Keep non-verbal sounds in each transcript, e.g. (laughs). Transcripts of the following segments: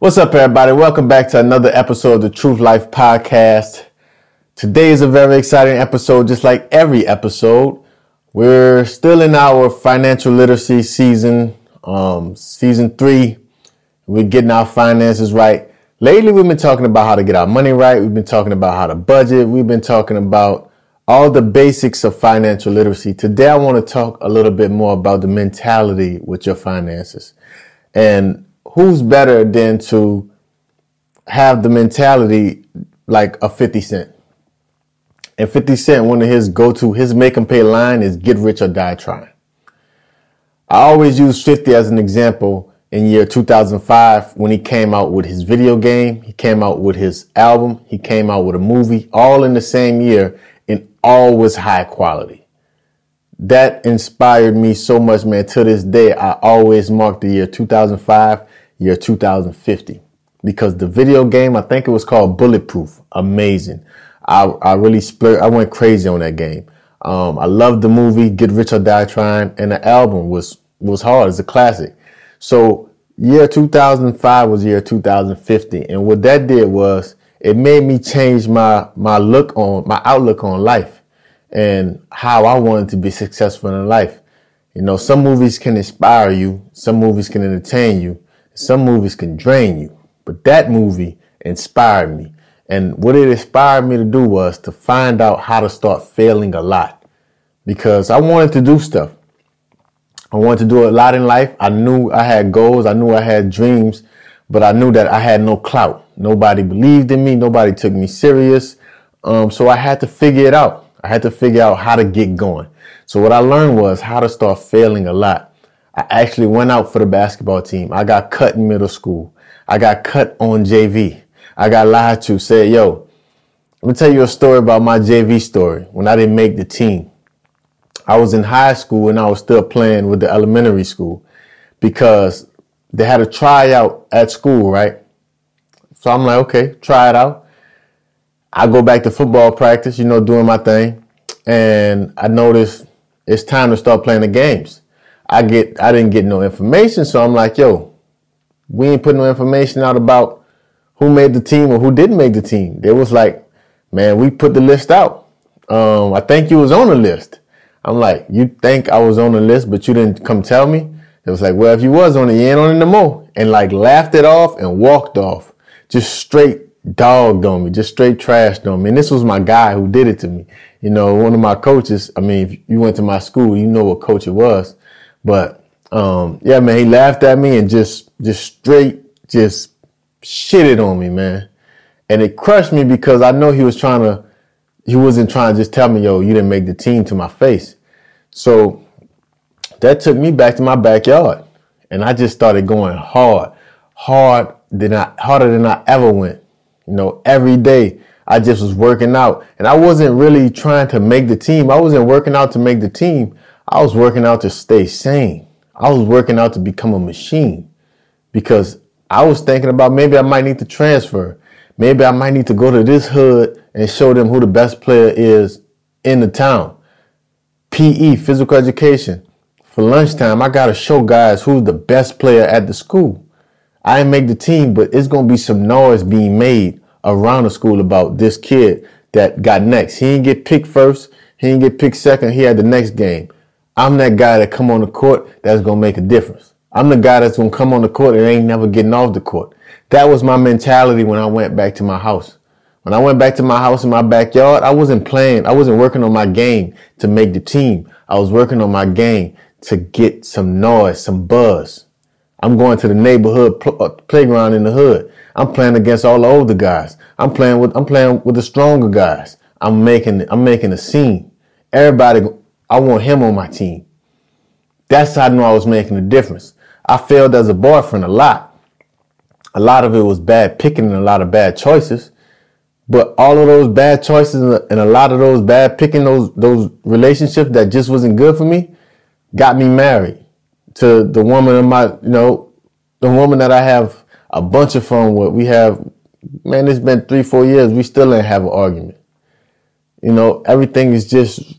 What's up, everybody? Welcome back to another episode of the Truth Life Podcast. Today is a very exciting episode, just like every episode. We're still in our financial literacy season, um, season three. We're getting our finances right. Lately, we've been talking about how to get our money right. We've been talking about how to budget. We've been talking about all the basics of financial literacy. Today, I want to talk a little bit more about the mentality with your finances. And who's better than to have the mentality like a 50 Cent? And 50 Cent, one of his go to, his make and pay line is get rich or die trying. I always use 50 as an example in year 2005 when he came out with his video game, he came out with his album, he came out with a movie, all in the same year and all was high quality that inspired me so much, man. To this day, I always mark the year 2005 year 2050 because the video game, I think it was called Bulletproof. Amazing. I, I really split, I went crazy on that game. Um, I loved the movie Get Rich or Die Trying and the album was, was hard. It's a classic. So year 2005 was year 2050. And what that did was it made me change my, my look on, my outlook on life and how I wanted to be successful in life. You know, some movies can inspire you. Some movies can entertain you. Some movies can drain you, but that movie inspired me. And what it inspired me to do was to find out how to start failing a lot because I wanted to do stuff. I wanted to do a lot in life. I knew I had goals. I knew I had dreams, but I knew that I had no clout. Nobody believed in me. Nobody took me serious. Um, so I had to figure it out. I had to figure out how to get going. So what I learned was how to start failing a lot. I actually went out for the basketball team. I got cut in middle school. I got cut on JV. I got lied to, said, yo, let me tell you a story about my JV story when I didn't make the team. I was in high school and I was still playing with the elementary school because they had a tryout at school, right? So I'm like, okay, try it out. I go back to football practice, you know, doing my thing. And I noticed it's time to start playing the games. I get I didn't get no information, so I'm like, yo, we ain't putting no information out about who made the team or who didn't make the team. They was like, man, we put the list out. Um, I think you was on the list. I'm like, you think I was on the list, but you didn't come tell me? It was like, well, if you was on it, you ain't on it no more. And like laughed it off and walked off. Just straight dogged on me, just straight trashed on me. And this was my guy who did it to me. You know, one of my coaches, I mean, if you went to my school, you know what coach it was. But um, yeah, man, he laughed at me and just just straight just shitted on me, man. And it crushed me because I know he was trying to he wasn't trying to just tell me, yo, you didn't make the team to my face. So that took me back to my backyard. And I just started going hard, hard than I harder than I ever went. You know, every day I just was working out. And I wasn't really trying to make the team. I wasn't working out to make the team. I was working out to stay sane. I was working out to become a machine because I was thinking about maybe I might need to transfer. Maybe I might need to go to this hood and show them who the best player is in the town. PE, physical education. For lunchtime, I got to show guys who's the best player at the school. I didn't make the team, but it's to be some noise being made around the school about this kid that got next. He didn't get picked first. He didn't get picked second. He had the next game. I'm that guy that come on the court that's gonna make a difference. I'm the guy that's gonna come on the court and ain't never getting off the court. That was my mentality when I went back to my house. When I went back to my house in my backyard, I wasn't playing. I wasn't working on my game to make the team. I was working on my game to get some noise, some buzz. I'm going to the neighborhood pl- uh, playground in the hood. I'm playing against all the older guys. I'm playing with I'm playing with the stronger guys. I'm making I'm making a scene. Everybody I want him on my team. That's how I knew I was making a difference. I failed as a boyfriend a lot. A lot of it was bad picking and a lot of bad choices. But all of those bad choices and a lot of those bad picking, those those relationships that just wasn't good for me, got me married to the woman of my, you know, the woman that I have a bunch of fun with. We have, man, it's been three, four years. We still ain't have an argument. You know, everything is just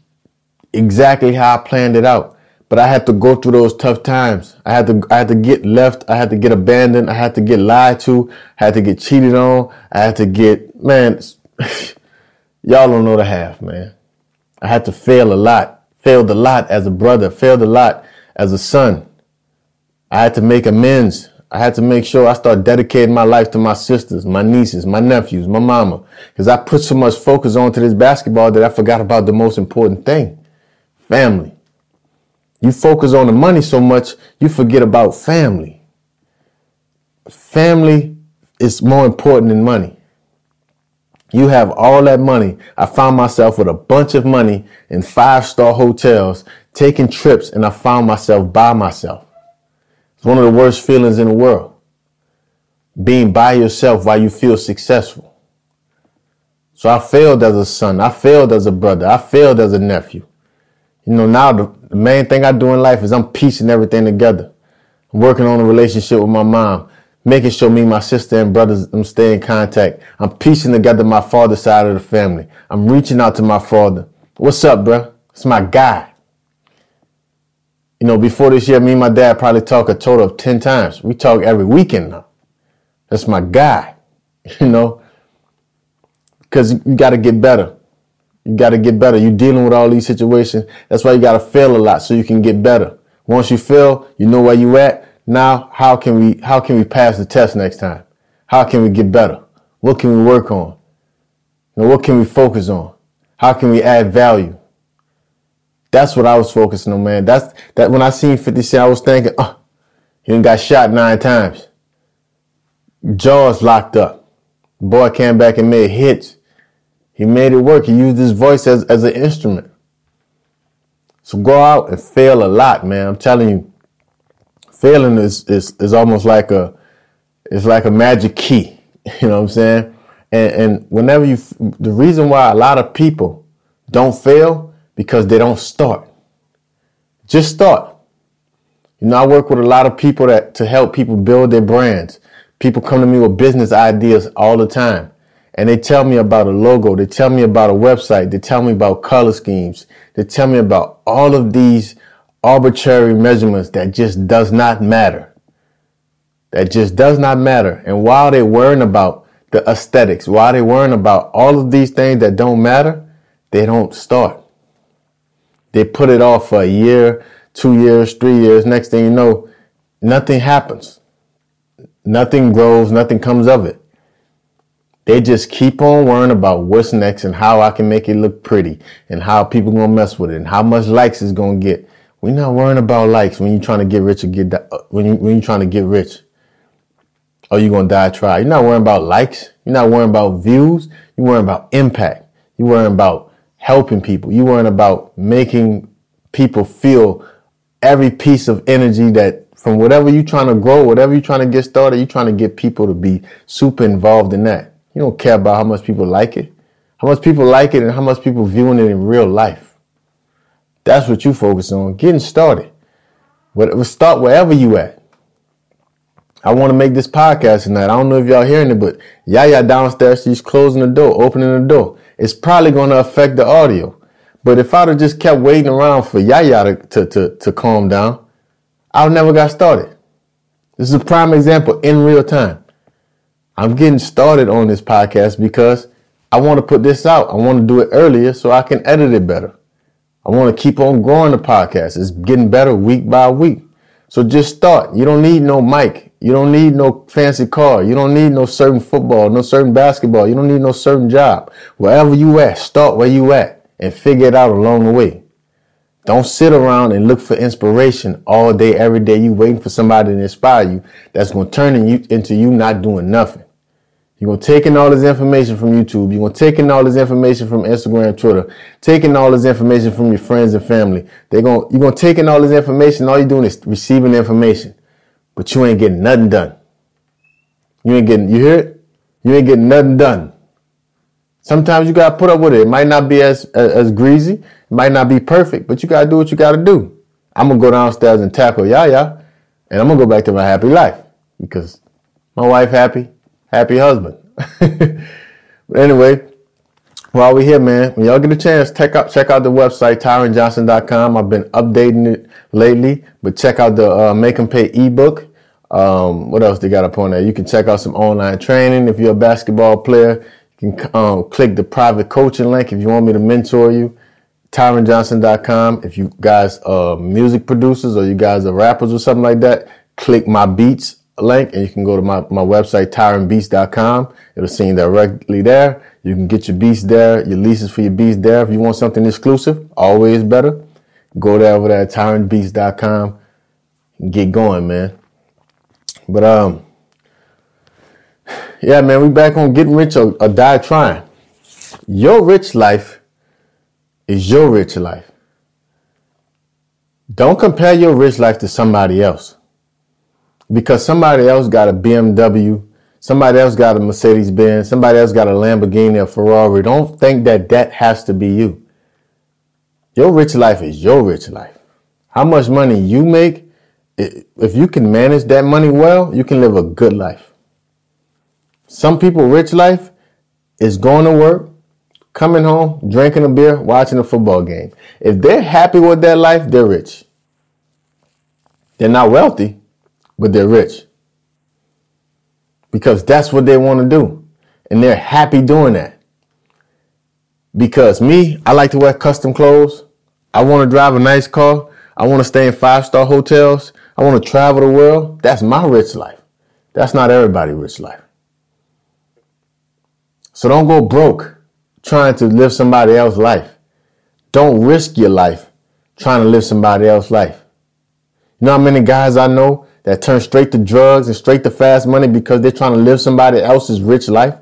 exactly how I planned it out. but I had to go through those tough times. I had to, I had to get left. I had to get abandoned. I had to get lied to. I had to get cheated on. I had to get, man, (laughs) y'all don't know the half, man. I had to fail a lot, failed a lot as a brother, failed a lot as a son. I had to make amends. I had to make sure I start dedicating my life to my sisters, my nieces, my nephews, my mama. Cause I put so much focus onto this basketball that I forgot about the most important thing. Family. You focus on the money so much, you forget about family. Family is more important than money. You have all that money. I found myself with a bunch of money in five star hotels, taking trips, and I found myself by myself. It's one of the worst feelings in the world. Being by yourself while you feel successful. So I failed as a son. I failed as a brother. I failed as a nephew. You know, now the, main thing I do in life is I'm piecing everything together. I'm working on a relationship with my mom, making sure me, my sister, and brothers I'm stay in contact. I'm piecing together my father's side of the family. I'm reaching out to my father. What's up, bro? It's my guy. You know, before this year, me and my dad probably talk a total of 10 times. We talk every weekend now. That's my guy, (laughs) you know, because you got to get better. You got to get better. You're dealing with all these situations. That's why you got to fail a lot so you can get better. Once you fail, you know where you at. Now, how can we, how can we pass the test next time? How can we get better? What can we work on? Know, what can we focus on? How can we add value? That's what I was focusing on, man. That's that when I seen 50 Cent, I was thinking, oh, he got shot nine times. Jaws locked up. Boy came back and made hits. He made it work. He used his voice as, as an instrument. So go out and fail a lot, man. I'm telling you, failing is, is, is almost like a, it's like a magic key. (laughs) You know what I'm saying? And, and whenever you, the reason why a lot of people don't fail because they don't start. Just start. You know, I work with a lot of people that to help people build their brands. People come to me with business ideas all the time and they tell me about a logo. They tell me about a website. They tell me about color schemes. They tell me about all of these arbitrary measurements that just does not matter. That just does not matter. And while they're worrying about the aesthetics, while they're worrying about all of these things that don't matter, they don't start. They put it off for a year, two years, three years. Next thing you know, nothing happens. Nothing grows, nothing comes of it. They just keep on worrying about what's next and how I can make it look pretty and how people gonna mess with it and how much likes it's gonna get. We're not worrying about likes when you're trying to get rich or get uh, when you when you're trying to get rich. Or you gonna die try. You're not worrying about likes. You're not worrying about views. You're worrying about impact. You're worrying about helping people. You weren't about making people feel every piece of energy that from whatever you're trying to grow, whatever you're trying to get started, you're trying to get people to be super involved in that. You don't care about how much people like it, how much people like it, and how much people viewing it in real life. That's what you focus on, getting started. Whatever, start wherever you at. I want to make this podcast tonight. I don't know if y'all hearing it, but Yaya downstairs, she's closing the door, opening the door it's probably going to affect the audio. But if I'd have just kept waiting around for Yaya to, to, to, to calm down, I would never got started. This is a prime example in real time. I'm getting started on this podcast because I want to put this out. I want to do it earlier so I can edit it better. I want to keep on growing the podcast. It's getting better week by week. So just start. You don't need no mic. You don't need no fancy car. You don't need no certain football, no certain basketball. You don't need no certain job. Wherever you at, start where you at and figure it out along the way. Don't sit around and look for inspiration all day, every day. You waiting for somebody to inspire you. That's going to turn you into you not doing nothing. You're going to take in all this information from YouTube. You're going to take in all this information from Instagram, Twitter, taking all this information from your friends and family. They're going, you're going to take in all this information. All you're doing is receiving information but you ain't getting nothing done. You ain't getting, you hear it? You ain't getting nothing done. Sometimes you gotta put up with it. It might not be as, as, as greasy, it might not be perfect, but you gotta do what you gotta do. I'm gonna go downstairs and tackle Yaya, and I'm gonna go back to my happy life because my wife happy, happy husband. (laughs) but anyway, while we're here, man, when y'all get a chance, check out check out the website tyronjohnson.com. I've been updating it lately, but check out the uh, Make 'em Pay ebook. Um, what else they got up on there? You can check out some online training if you're a basketball player. You can um, click the private coaching link if you want me to mentor you. TyronJohnson.com. If you guys are music producers or you guys are rappers or something like that, click my beats link and you can go to my, my website, tyronbeats.com. It'll send you directly there. You can get your beats there, your leases for your beats there. If you want something exclusive, always better. Go there over there at tyronbeats.com get going, man. But um, yeah, man, we back on getting rich or, or die trying. Your rich life is your rich life. Don't compare your rich life to somebody else. Because somebody else got a BMW Somebody else got a Mercedes Benz. Somebody else got a Lamborghini or Ferrari. Don't think that that has to be you. Your rich life is your rich life. How much money you make, if you can manage that money well, you can live a good life. Some people rich life is going to work, coming home, drinking a beer, watching a football game. If they're happy with their life, they're rich. They're not wealthy, but they're rich because that's what they want to do. And they're happy doing that. Because me, I like to wear custom clothes. I want to drive a nice car. I want to stay in five star hotels. I want to travel the world. That's my rich life. That's not everybody's rich life. So don't go broke trying to live somebody else's life. Don't risk your life trying to live somebody else's life. You know how many guys I know that turn straight to drugs and straight to fast money because they're trying to live somebody else's rich life.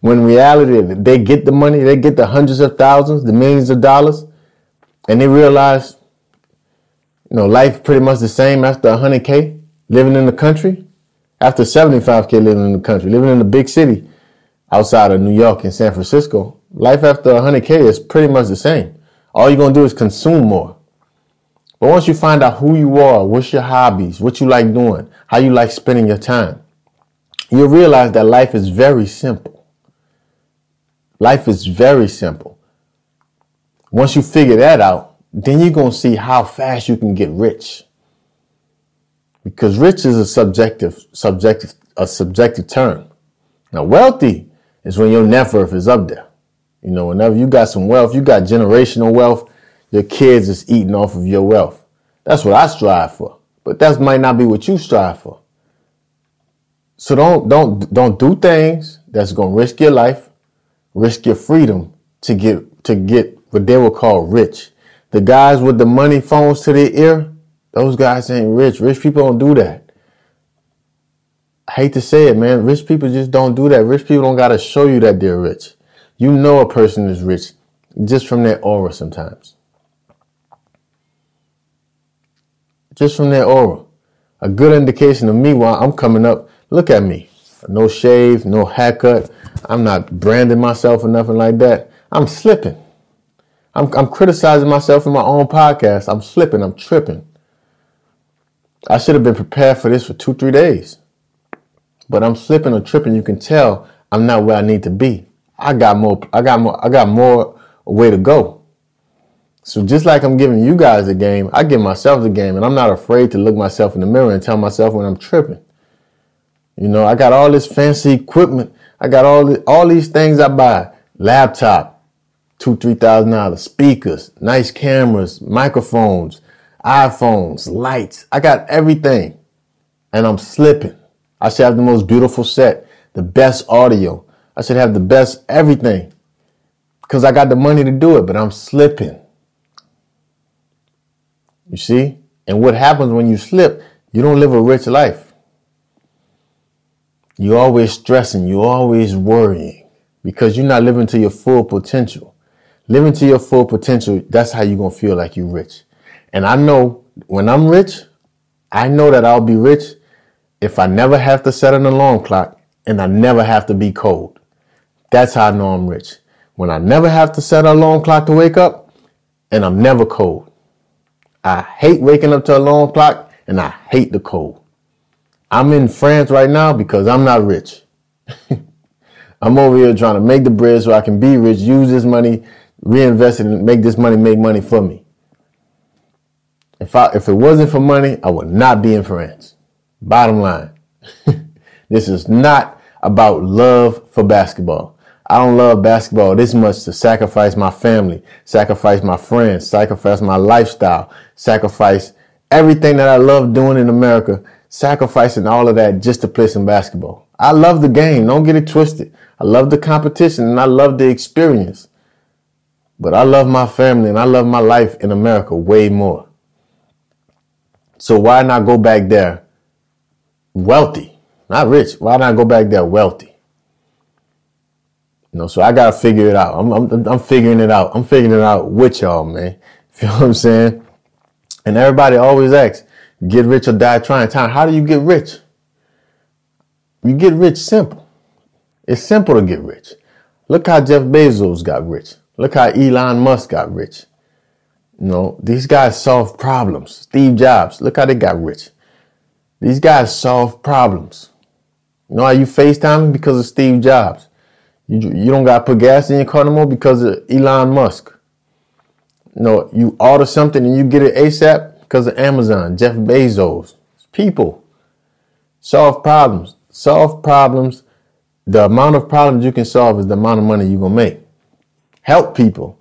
When reality, they get the money, they get the hundreds of thousands, the millions of dollars, and they realize, you know, life pretty much the same after 100K living in the country, after 75K living in the country, living in a big city outside of New York and San Francisco. Life after 100K is pretty much the same. All you're going to do is consume more. But once you find out who you are, what's your hobbies, what you like doing, how you like spending your time, you'll realize that life is very simple. Life is very simple. Once you figure that out, then you're going to see how fast you can get rich. Because rich is a subjective, subjective, a subjective term. Now, wealthy is when your net worth is up there. You know, whenever you got some wealth, you got generational wealth, your kids is eating off of your wealth. That's what I strive for. But that might not be what you strive for. So don't don't don't do things that's gonna risk your life, risk your freedom to get to get what they will call rich. The guys with the money phones to their ear, those guys ain't rich. Rich people don't do that. I hate to say it, man. Rich people just don't do that. Rich people don't gotta show you that they're rich. You know a person is rich just from their aura sometimes. just from their aura. A good indication of me while I'm coming up. Look at me. No shave, no haircut. I'm not branding myself or nothing like that. I'm slipping. I'm, I'm criticizing myself in my own podcast. I'm slipping. I'm tripping. I should have been prepared for this for two, three days. But I'm slipping or tripping. You can tell I'm not where I need to be. I got more. I got more. I got more way to go. So just like I'm giving you guys a game, I give myself the game, and I'm not afraid to look myself in the mirror and tell myself when I'm tripping. You know, I got all this fancy equipment. I got all all these things I buy: laptop, two three thousand dollars, speakers, nice cameras, microphones, iPhones, lights. I got everything, and I'm slipping. I should have the most beautiful set, the best audio. I should have the best everything, because I got the money to do it, but I'm slipping. You see? And what happens when you slip, you don't live a rich life. You're always stressing, you're always worrying because you're not living to your full potential. Living to your full potential, that's how you're going to feel like you're rich. And I know when I'm rich, I know that I'll be rich if I never have to set an alarm clock and I never have to be cold. That's how I know I'm rich. When I never have to set an alarm clock to wake up and I'm never cold. I hate waking up to a alarm clock and I hate the cold. I'm in France right now because I'm not rich. (laughs) I'm over here trying to make the bread so I can be rich, use this money, reinvest it, and make this money make money for me. If I if it wasn't for money, I would not be in France. Bottom line. (laughs) this is not about love for basketball. I don't love basketball this much to sacrifice my family, sacrifice my friends, sacrifice my lifestyle, sacrifice everything that I love doing in America, sacrificing all of that just to play some basketball. I love the game. Don't get it twisted. I love the competition and I love the experience. But I love my family and I love my life in America way more. So why not go back there wealthy? Not rich. Why not go back there wealthy? You know, so I gotta figure it out. I'm, I'm, I'm figuring it out. I'm figuring it out with y'all, man. (laughs) You feel what I'm saying? And everybody always asks, get rich or die trying. Time. How do you get rich? You get rich simple. It's simple to get rich. Look how Jeff Bezos got rich. Look how Elon Musk got rich. You know, these guys solve problems. Steve Jobs, look how they got rich. These guys solve problems. You know how you FaceTime because of Steve Jobs. You, you don't got to put gas in your car no more because of Elon Musk. You know, you order something and you get it ASAP because of Amazon, Jeff Bezos. People solve problems. Solve problems. The amount of problems you can solve is the amount of money you're going to make. Help people.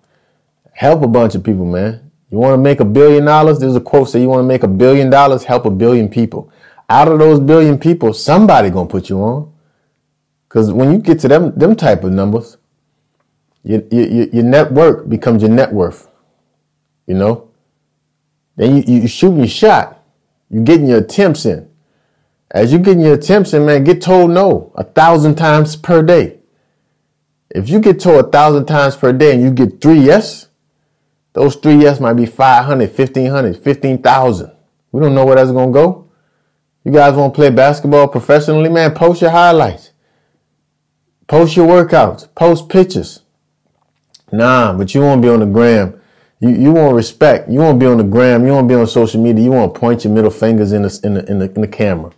Help a bunch of people, man. You want to make a billion dollars? There's a quote say you want to make a billion dollars, help a billion people. Out of those billion people, somebody gonna put you on. Cause when you get to them them type of numbers, your, your, your net worth becomes your net worth. You know? Then you, you shooting your shot. You're getting your attempts in. As you're getting your attempts in, man, get told no a thousand times per day. If you get told a thousand times per day and you get three yes, those three yes might be 500, 1500, 15,000. We don't know where that's going to go. You guys want to play basketball professionally, man? Post your highlights. Post your workouts. Post pictures. Nah, but you won't be on the gram. You, you want respect. You won't be on the gram. You won't be on social media. You want to point your middle fingers in the, in the, in the, in the camera.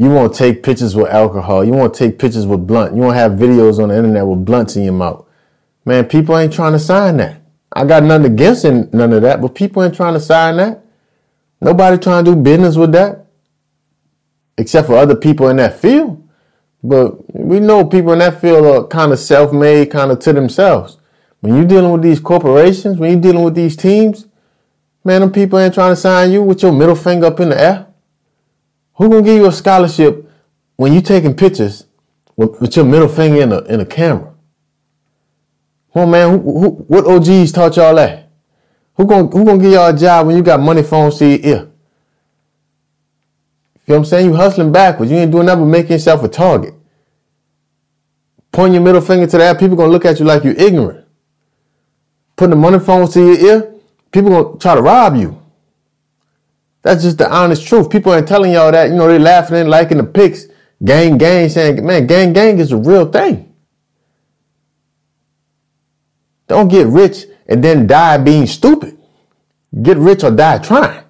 You won't take pictures with alcohol. You won't take pictures with blunt. You won't have videos on the internet with blunts in your mouth. Man, people ain't trying to sign that. I got nothing against none of that, but people ain't trying to sign that. Nobody trying to do business with that, except for other people in that field. But we know people in that field are kind of self-made, kind of to themselves. When you're dealing with these corporations, when you're dealing with these teams, man, them people ain't trying to sign you with your middle finger up in the air. Who gonna give you a scholarship when you taking pictures with, with your middle finger in a in a camera? On, man. Who, who, what OGs taught y'all that? Who gonna who gonna give y'all a job when you got money phones to your ear? You feel what I'm saying? You hustling backwards. You ain't doing nothing but making yourself a target. Point your middle finger to that, people gonna look at you like you're ignorant. Putting the money phones to your ear, people gonna try to rob you. That's just the honest truth. People ain't telling y'all that. You know, they laughing and liking the pics. Gang, gang, saying, man, gang, gang is a real thing. Don't get rich and then die being stupid. Get rich or die trying.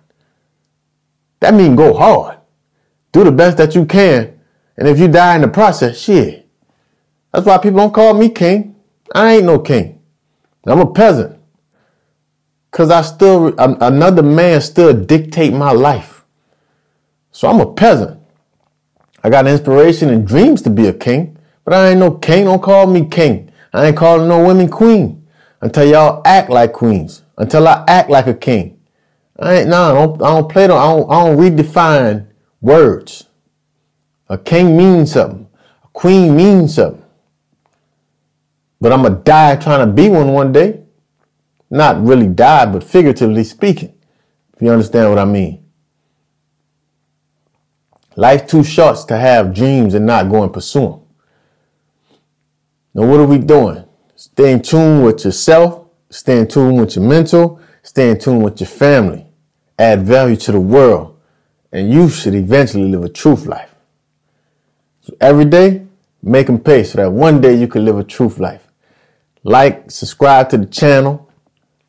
That means go hard. Do the best that you can. And if you die in the process, shit. That's why people don't call me king. I ain't no king. I'm a peasant. Cause I still, another man still dictate my life. So I'm a peasant. I got inspiration and dreams to be a king, but I ain't no king. Don't call me king. I ain't calling no women queen until y'all act like queens. Until I act like a king. I ain't, nah, I don't, I don't play, them. I don't, I don't redefine words. A king means something. A queen means something. But I'm to die trying to be one one day. Not really die, but figuratively speaking, if you understand what I mean. Life's too short to have dreams and not go and pursue them. Now, what are we doing? Stay in tune with yourself, stay in tune with your mental, stay in tune with your family, add value to the world, and you should eventually live a truth life. So every day, make them pay so that one day you can live a truth life. Like, subscribe to the channel,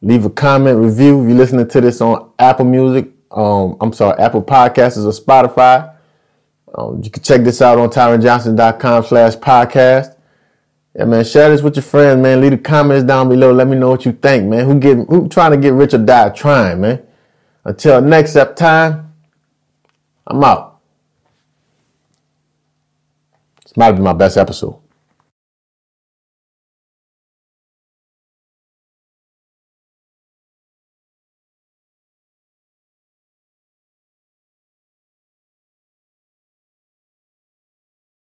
Leave a comment, review. If you're listening to this on Apple Music, um, I'm sorry, Apple Podcasts or Spotify. Um, you can check this out on tyronjohnson.com slash podcast. Yeah, man, share this with your friends, man. Leave the comments down below. Let me know what you think, man. Who get who trying to get rich or die trying, man. Until next up time, I'm out. This might be my best episode.